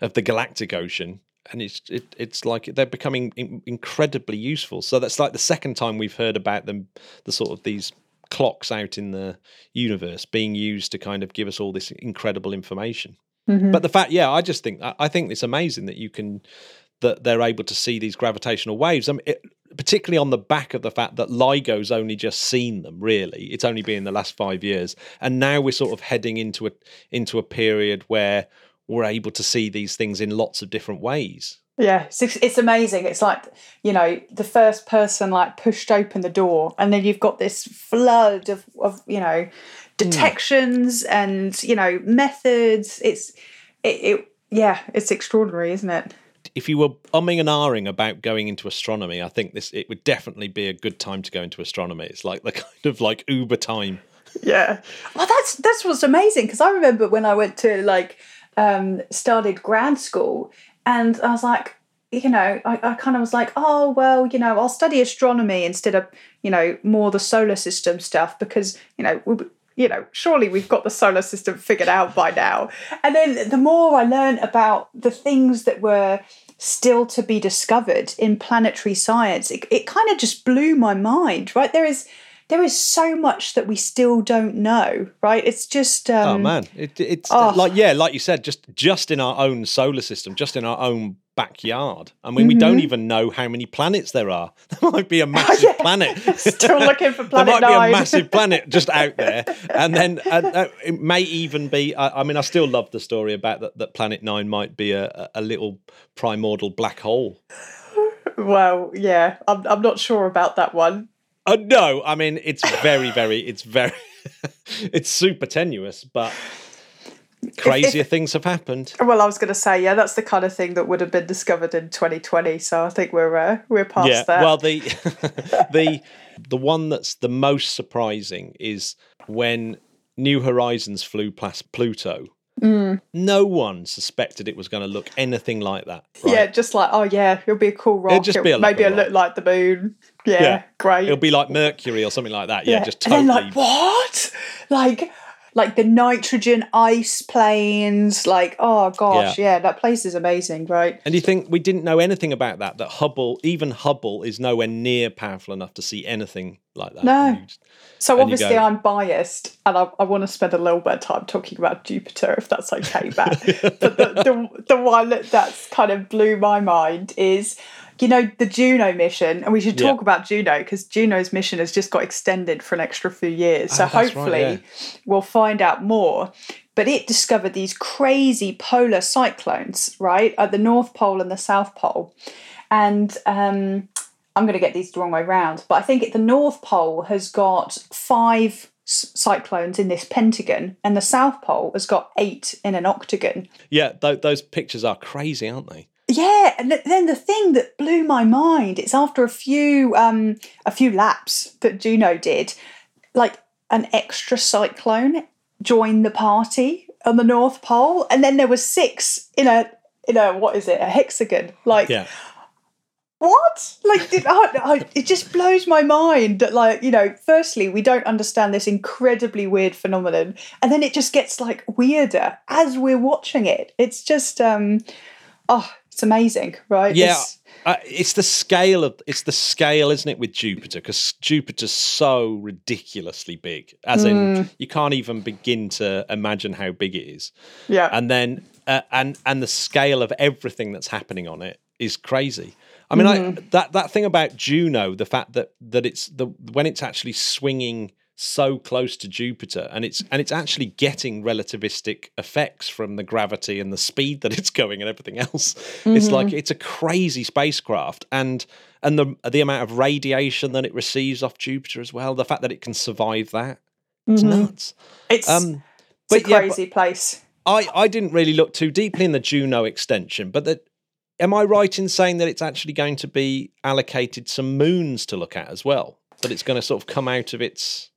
of the galactic ocean and it's it, it's like they're becoming in, incredibly useful. So that's like the second time we've heard about them the sort of these clocks out in the universe being used to kind of give us all this incredible information. Mm-hmm. But the fact yeah i just think I, I think it's amazing that you can that they're able to see these gravitational waves. I mean, it, particularly on the back of the fact that LIGO's only just seen them really. It's only been the last five years. And now we're sort of heading into a into a period where we're able to see these things in lots of different ways yeah it's, it's amazing it's like you know the first person like pushed open the door and then you've got this flood of, of you know hmm. detections and you know methods it's it, it yeah, it's extraordinary, isn't it? If you were umming and ahhing about going into astronomy, I think this it would definitely be a good time to go into astronomy. It's like the kind of like Uber time. Yeah. Well, that's that's what's amazing because I remember when I went to like um, started grad school, and I was like, you know, I, I kind of was like, oh well, you know, I'll study astronomy instead of you know more the solar system stuff because you know we, you know, surely we've got the solar system figured out by now. And then the more I learned about the things that were still to be discovered in planetary science, it, it kind of just blew my mind, right? There is there is so much that we still don't know, right? It's just um, oh man, it, it's oh. like yeah, like you said, just just in our own solar system, just in our own backyard. I mean, we don't even know how many planets there are. There might be a massive yeah. planet. Still looking for planet. there might Nine. be a massive planet just out there, and then uh, uh, it may even be. I, I mean, I still love the story about that. That Planet Nine might be a, a- a little primordial black hole. well, yeah, I'm I'm not sure about that one. Uh, no, I mean it's very, very, it's very, it's super tenuous, but crazier things have happened. Well, I was going to say, yeah, that's the kind of thing that would have been discovered in 2020. So I think we're uh, we're past yeah. that. Well, the the the one that's the most surprising is when New Horizons flew past Pluto. Mm. No one suspected it was going to look anything like that. right? Yeah, just like oh yeah, it'll be a cool rock. just It'll- be maybe a it'll look like the moon. Yeah, Yeah. great. It'll be like Mercury or something like that. Yeah, just and totally. then like what? Like like the nitrogen ice planes. Like oh gosh, yeah. that place is amazing, right? And you think we didn't know anything about that? That Hubble, even Hubble, is nowhere near powerful enough to see anything like that. No. Just- So obviously go- I'm biased, and I, I want to spend a little bit of time talking about Jupiter, if that's okay, Matt. but the, the the one that that's kind of blew my mind is, you know, the Juno mission, and we should Yeah. talk about Juno because Juno's mission has just got extended for an extra few years. So Oh, that's right, hopefully yeah. we'll find out more. But it discovered these crazy polar cyclones, right, at the North Pole and the South Pole, and um, I'm going to get these the wrong way round, but I think the North Pole has got five cyclones in this pentagon, and the South Pole has got eight in an octagon. yeah, th- those pictures are crazy, aren't they? Yeah, and then the thing that blew my mind, it's after a few um, a few laps that Juno did, like an extra cyclone joined the party on the North Pole, and then there was six in a in a what is it a hexagon. Like Yeah. what? Like did, I, I, it just blows my mind that like you know firstly we don't understand this incredibly weird phenomenon and then it just gets like weirder as we're watching it. It's just um oh it's amazing right Yeah. It's- Uh, it's the scale of it's the scale, isn't it, with Jupiter? Because Jupiter's so ridiculously big, as Hmm. in you can't even begin to imagine how big it is. yeah and then uh, and and the scale of everything that's happening on it is crazy. I mean, Mm-hmm. I, that that thing about Juno, the fact that that it's the when it's actually swinging so close to Jupiter, and it's and it's actually getting relativistic effects from the gravity and the speed that it's going and everything else. It's Mm-hmm. like it's a crazy spacecraft, and and the the amount of radiation that it receives off Jupiter as well. The fact that it can survive that, it's nuts. it's, Um, Mm-hmm. it's a yeah, crazy place I, I didn't really look too deeply in the Juno extension, but that am I right in saying that it's actually going to be allocated some moons to look at as well? That it's going to sort of come out of its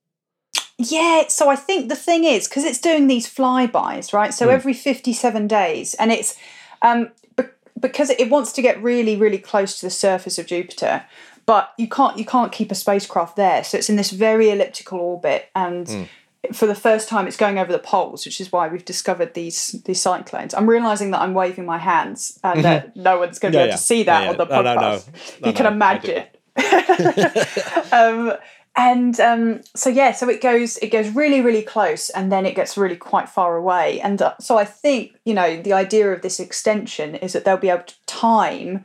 Yeah, so I think the thing is because it's doing these flybys, right? So every fifty-seven days, and it's um, be- because it wants to get really, really close to the surface of Jupiter, but you can't you can't keep a spacecraft there, so it's in this very elliptical orbit, and for the first time, it's going over the poles, which is why we've discovered these these cyclones. I'm realizing that I'm waving my hands, and that no one's going to Yeah, be able yeah. to see that Yeah, on the yeah. No, no, no. podcast. You can imagine um, and um, so yeah, so it goes it goes really really close, and then it gets really quite far away. And uh, so I think you know the idea of this extension is that they'll be able to time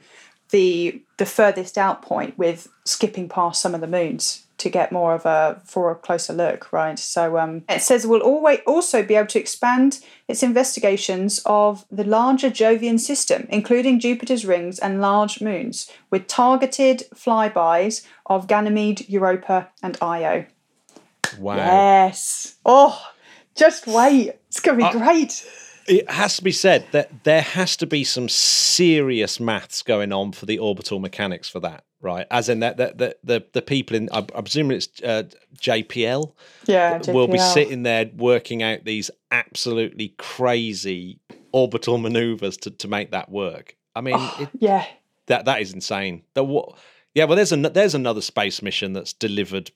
the the furthest out point with skipping past some of the moons to get more of a for a closer look, right? So um, it says we'll always also be able to expand its investigations of the larger Jovian system, including Jupiter's rings and large moons, with targeted flybys of Ganymede, Europa, and Io. wow. Yes. Oh, just wait. It's going to be great. It has to be said that there has to be some serious maths going on for the orbital mechanics for that, right? As in that the the the, the people in, I, I presume it's uh, JPL, Yeah, will be sitting there working out these absolutely crazy orbital maneuvers to, to make that work. I mean, it, Yeah, that that is insane. The what? Yeah, well, there's an, there's another space mission that's delivered.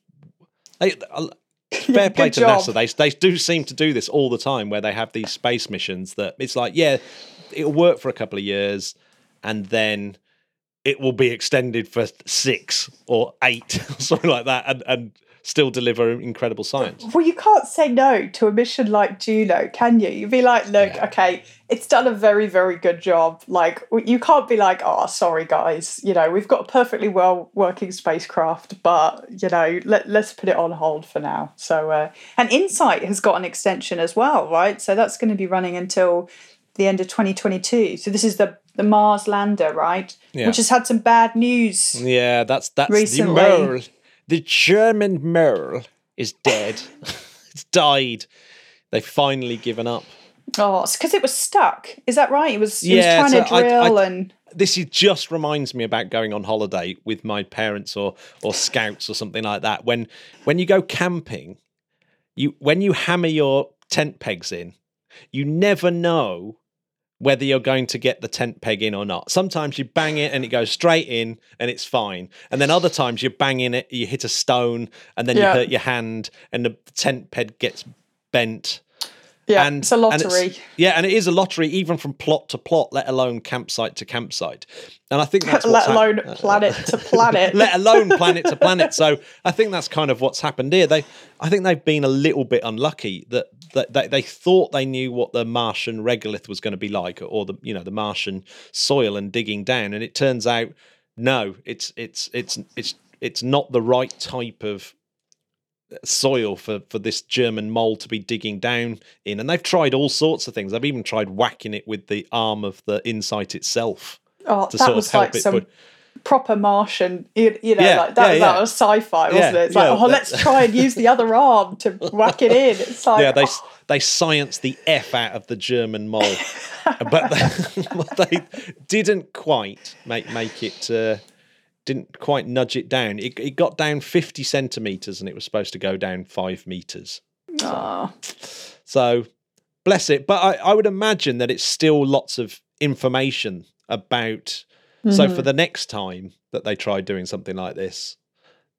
They, uh, fair play to job. NASA. They they do seem to do this all the time, where they have these space missions that it's like, yeah, it'll work for a couple of years, and then it will be extended for six or eight, or something like that, and and still deliver incredible science. Well, you can't say no to a mission like Juno, can you? You'd be like, look, okay, it's done a very, very good job. Like, you can't be like, oh, sorry, guys. You know, we've got a perfectly well working spacecraft, but, you know, let, let's put it on hold for now. So, uh, and InSight has got an extension as well, right? So that's going to be running until the end of 2022. So this is the, the Mars lander, right? Yeah. Which has had some bad news. Yeah, that's that's Recently. the. The German mole is dead. it's died. They've finally given up. Oh, it's because it was stuck. Is that right? It was, it Yeah, was trying to so I- I- drill and. This is just reminds me about going on holiday with my parents or or scouts or something like that. When when you go camping, you when you hammer your tent pegs in, you never know whether you're going to get the tent peg in or not. Sometimes you bang it and it goes straight in and it's fine. And then other times you're banging it, you hit a stone and then Yeah. you hurt your hand and the tent peg gets bent. Yeah, and it's a and it's- lottery. yeah, and it is a lottery even from plot to plot, let alone campsite to campsite. And I think that's let what's hap- alone uh, planet to planet. let alone planet to planet. So I think that's kind of what's happened here. They, I think they've been a little bit unlucky that that they, they thought they knew what the Martian regolith was going to be like, or the you know the Martian soil and digging down, and it turns out no, it's it's it's it's it's not the right type of soil for for this German mole to be digging down in, and they've tried all sorts of things. They've even tried whacking it with the arm of the InSight itself. oh, to that sort of was help like it some put- proper Martian. You, you know, Yeah, like that, yeah, that yeah. was sci-fi, wasn't it? It's like, oh, let's try and use the other arm to whack it in. It's like, yeah, they oh, they science the f out of the German mole, but they, they didn't quite make make it. Uh, didn't quite nudge it down. It, it got down fifty centimeters, and it was supposed to go down five meters. oh. So bless it. But I, I would imagine that it's still lots of information about. So Mm-hmm. for the next time that they try doing something like this,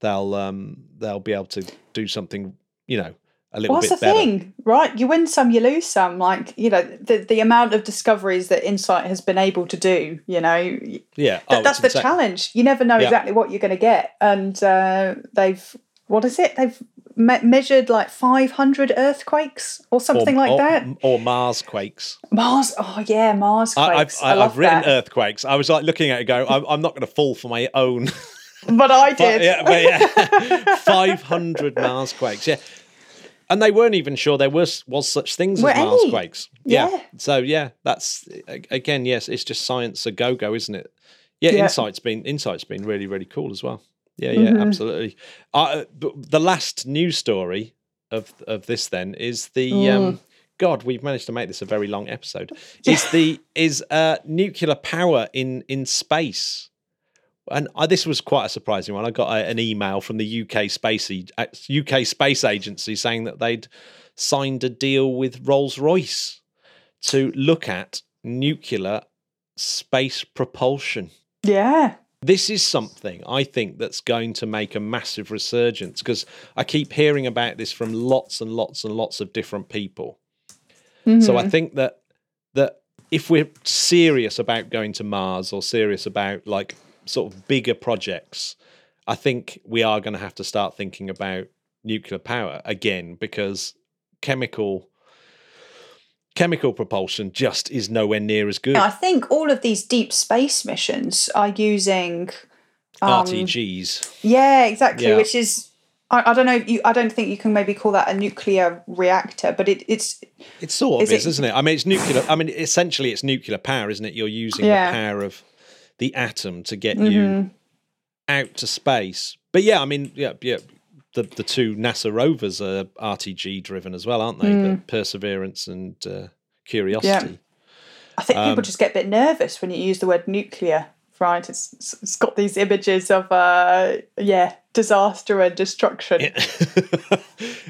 they'll um they'll be able to do something you know a little Well, that's bit the better. thing, right? You win some, you lose some. Like you know, the the amount of discoveries that InSight has been able to do. You know, Yeah, Th- oh, that's the insane. challenge. You never know Yeah. exactly what you're going to get, and uh, they've what is it? They've me- measured like 500 earthquakes or something or, like or, that. or Mars quakes. Mars. Oh yeah, Mars I, I've quakes. I, I, love I've written that. earthquakes. I was like looking at it, go, I'm, I'm not going to fall for my own. but I but, did. yeah, but yeah, 500 Mars quakes. Yeah, and they weren't even sure there was was such things Were as Mars quakes. Yeah. Yeah. So yeah, that's again, yes, it's just science a go go, isn't it? Yeah, Yeah. InSight's been InSight's been really really cool as well. Yeah, yeah, Mm-hmm. absolutely. Uh, the last news story of of this then is the Mm. um, God, we've managed to make this a very long episode. Is the is uh, nuclear power in in space? And I, this was quite a surprising one. I got a, an email from the UK space E- uh, UK space agency saying that they'd signed a deal with Rolls Royce to look at nuclear space propulsion Yeah. this is something I think that's going to make a massive resurgence because I keep hearing about this from lots and lots and lots of different people. So Mm-hmm. I think that that if we're serious about going to Mars or serious about like sort of bigger projects, I think we are going to have to start thinking about nuclear power again because chemical chemical propulsion just is nowhere near as good. I think all of these deep space missions are using. Um, RTGs. Yeah, exactly. Yeah. Which is, I, I don't know. If you, I don't think you can maybe call that a nuclear reactor, but it, it's It sort of Is is, it- is not it? I mean, it's nuclear. I mean, essentially, it's nuclear power, isn't it? You're using Yeah. the power of the atom to get Mm-hmm. you out to space. But yeah, I mean, yeah, yeah. The the two NASA rovers are RTG driven as well, aren't they? Mm. The Perseverance and uh, curiosity. I think Um, people just get a bit nervous when you use the word nuclear, right? It's it's got these images of uh yeah, disaster and destruction.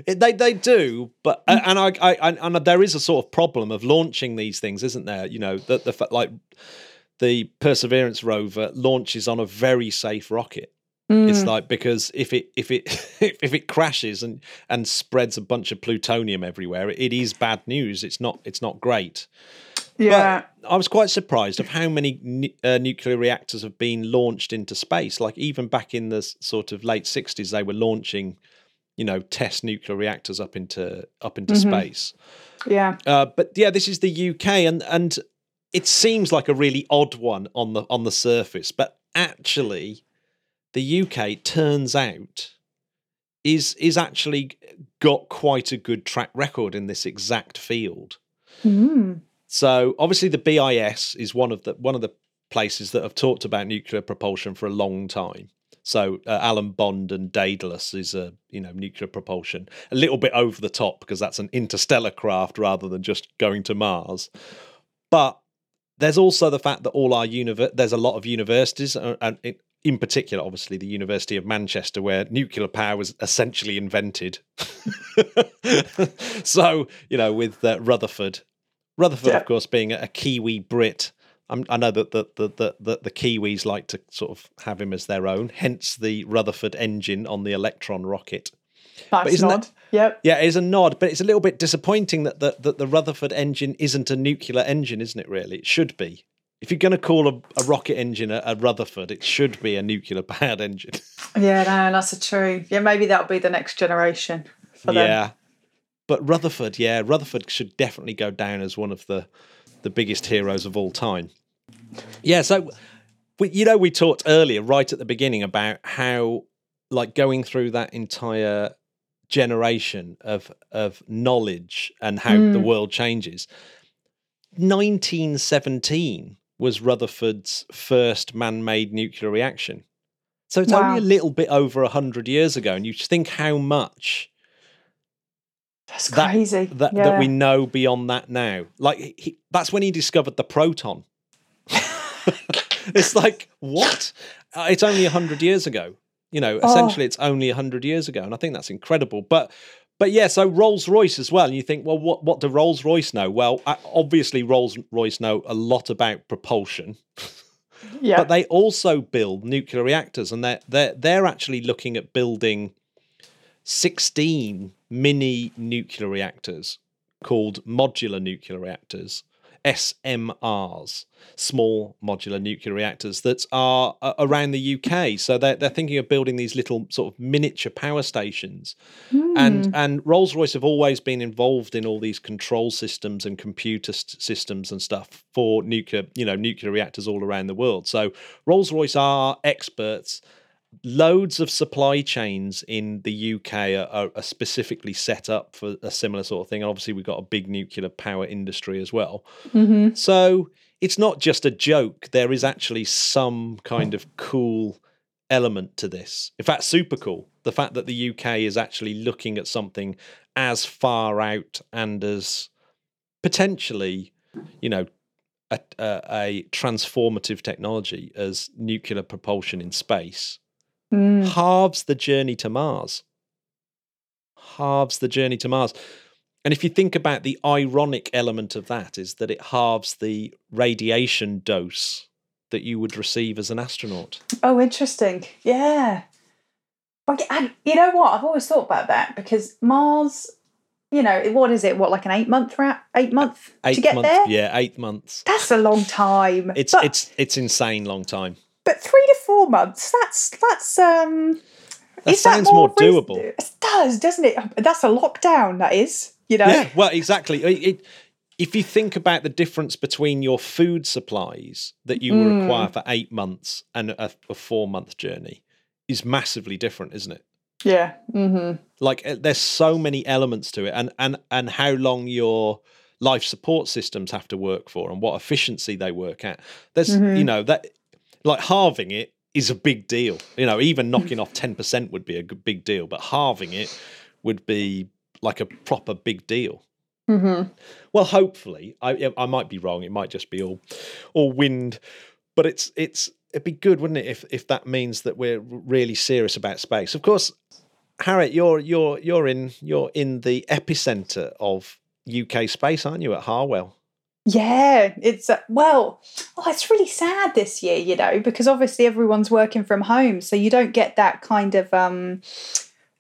It- they they do, but and I, I and there is a sort of problem of launching these things, isn't there? You know, that the like the Perseverance rover launches on a very safe rocket. It's like because if it if it if it crashes and and spreads a bunch of plutonium everywhere, it is bad news. It's not it's not great. yeah. But I was quite surprised of how many nu- uh, nuclear reactors have been launched into space. Like even back in the sort of late sixties, they were launching, you know, test nuclear reactors up into up into space. yeah. Uh, but yeah, this is the UK, and and it seems like a really odd one on the on the surface, but actually, the UK turns out is is actually got quite a good track record in this exact field. Mm. So obviously, the BIS is one of the one of the places that have talked about nuclear propulsion for a long time. So uh, Alan Bond and Daedalus is a you know nuclear propulsion, a little bit over the top because that's an interstellar craft rather than just going to Mars. But there's also the fact that all our univer- there's a lot of universities, uh, and in, in particular, obviously, the University of Manchester, where nuclear power was essentially invented. so you know, with uh, Rutherford, Rutherford, Yeah. of course, being a, Kiwi Brit. I'm, I know that the, the, the, the, Kiwis like to sort of have him as their own, hence the Rutherford engine on the Electron rocket. Nice isn't nod. that- Yep. Yeah, it is a nod, but it's a little bit disappointing that the, that the Rutherford engine isn't a nuclear engine, isn't it, really? It should be. If you're going to call a, a rocket engine a, a Rutherford, it should be a nuclear powered engine. Yeah, no, that's true. Yeah, maybe that'll be the next generation for them. yeah. But Rutherford, yeah, Rutherford should definitely go down as one of the the biggest heroes of all time. Yeah, so we, you know we talked earlier right at the beginning about how like going through that entire generation of of knowledge and how the world changes. 1917 was Rutherford's first man-made nuclear reaction. So it's Wow. only a little bit over 100 years ago and you think how much That's that, that, yeah. that we know beyond that now. Like he, that's when he discovered the proton. it's like what? Uh, it's only hundred years ago. You know, Oh. essentially, it's only hundred years ago, and I think that's incredible. But but yeah, so Rolls Royce as well. And you think, well, what what do Rolls Royce know? Well, obviously, Rolls Royce know a lot about propulsion. yeah. But they also build nuclear reactors, and they're they're they're actually looking at building sixteen mini nuclear reactors called modular nuclear reactors, SMRs, small modular nuclear reactors that are uh, around the UK. So they're they're thinking of building these little sort of miniature power stations, and and Rolls Royce have always been involved in all these control systems and computer s- systems and stuff for nuclear you know nuclear reactors all around the world. So Rolls Royce are experts loads of supply chains in the UK are, are, are specifically set up for a similar sort of thing. And obviously, we've got a big nuclear power industry as well. Mm-hmm. So it's not just a joke. There is actually some kind of cool element to this. In fact, super cool. The fact that the UK is actually looking at something as far out and as potentially, you know, a, a, a transformative technology as nuclear propulsion in space Mm. halves the journey to Mars. Halves the journey to Mars. And if you think about the ironic element of that, is that it halves the radiation dose that you would receive as an astronaut. Oh, interesting. Yeah. Like, and you know what? I've always thought about that because Mars, you know, what is it? What, like an eight month ra- eight month Eight to get months, there? yeah, eight months. That's a long time. It's but, it's it's insane long time. But three to four months. That's that's um. That is sounds that more reason- doable. It does, doesn't it? That's a lockdown. That is. You know. Yeah, well, exactly. It, it- if you think about the difference between your food supplies that you Mm. require for eight months and a, a four month journey, is massively different, isn't it? Yeah. Mm-hmm. like uh, there's so many elements to it and and and how long your life support systems have to work for and what efficiency they work at there's you know that like halving it is a big deal you know even knocking off 10% would be a big deal but halving it would be like a proper big deal Mm-hmm. Well, hopefully, I I might be wrong. It might just be all all wind, but it's it's it'd be good, wouldn't it, if if that means that we're really serious about space. Of course, Harriet, you're you're you're in you're in the epicenter of UK space, aren't you, at Harwell? Yeah, it's uh, well, oh, it's really sad this year, you know, because obviously everyone's working from home, so you don't get that kind of um,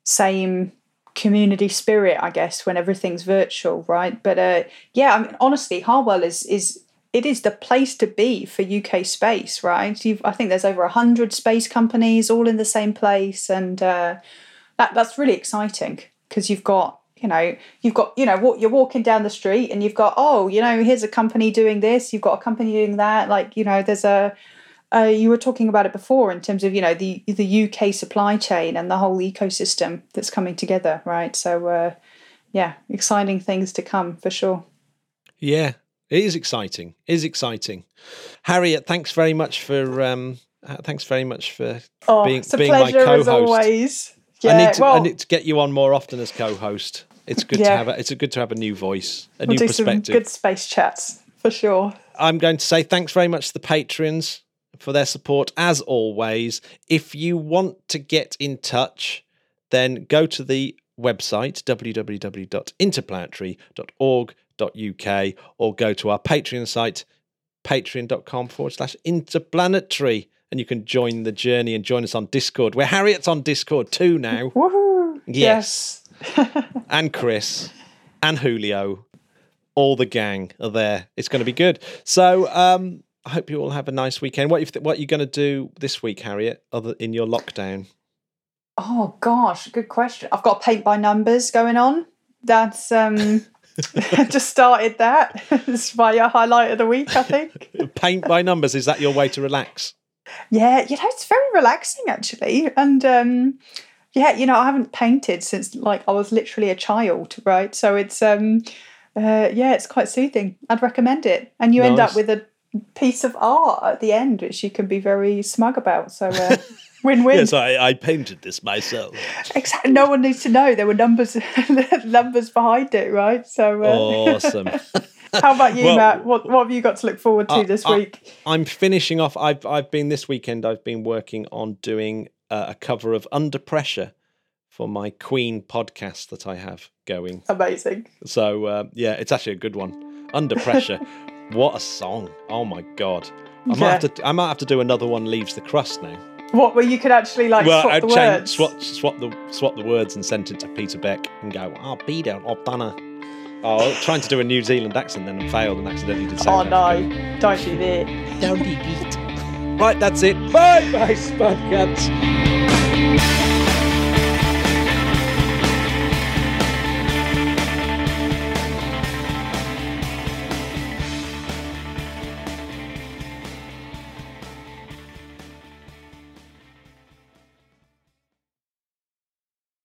same community spirit, I guess, when everything's virtual, right? But uh, yeah, I mean, honestly, Harwell is is it is the place to be for UK space, right? You've, I think there's over hundred space companies all in the same place, and uh, that that's really exciting because you've got you know you've got you know what you're walking down the street and you've got oh you know here's a company doing this you've got a company doing that like you know there's a uh, you were talking about it before in terms of you know the the UK supply chain and the whole ecosystem that's coming together right? So uh, yeah exciting things to come for sure. Yeah it is exciting it is exciting. Harriet thanks very much for um thanks very much for oh, being, it's a being my pleasure as co-host. always yeah, I need to well, I need to get you on more often as co-host. It's good to have a, it's good to have a new voice, a we'll new do some perspective. good space chats for sure I'm going to say thanks very much to the patrons for their support as always. If you want to get in touch, then go to the website www.interplanetary.org.uk or go to our Patreon site patreon.com forward slash interplanetary and you can join the journey and join us on Discord. Where Harriet's on Discord too now. Woohoo! Yes. and Chris and Julio, all the gang are there. It's going to be good. So um, I hope you all have a nice weekend. What you what are you going to do this week, Harriet? Other in your lockdown? Oh gosh, good question. I've got paint by numbers going on. That's um just started that. it's my uh, highlight of the week, I think. Paint by numbers. Is that your way to relax? Yeah, you know, it's very relaxing actually. And um yeah, you know, I haven't painted since like I was literally a child, right? So it's um uh yeah, it's quite soothing. I'd recommend it. And you end up with a piece of art at the end, which you can be very smug about. So uh win-win. Yes, I, I painted this myself. Exactly. No one needs to know there were numbers numbers behind it, right? So, uh, Awesome. how about you, Well- Matt? What what have you got to look forward to this week? I'm finishing off. I've I've been this weekend. I've been working on doing uh, a cover of Under Pressure for my Queen podcast that I have going. Amazing. So uh, yeah, it's actually a good one. Under Pressure. what a song! Oh my god. I might Yeah. have to. I might have to do another one. Leaves the crust now. What where you could actually like well, swap I'd the change, words? swap, swap the swap the words and send it to Peter Beck and go. Oh, Peter, I've done a. Oh, trying to do a New Zealand accent then and failed and accidentally did. Say. Oh South no! African. Don't do that. Don't be beat. Right, that's it. Bye, bye, Spud Cats.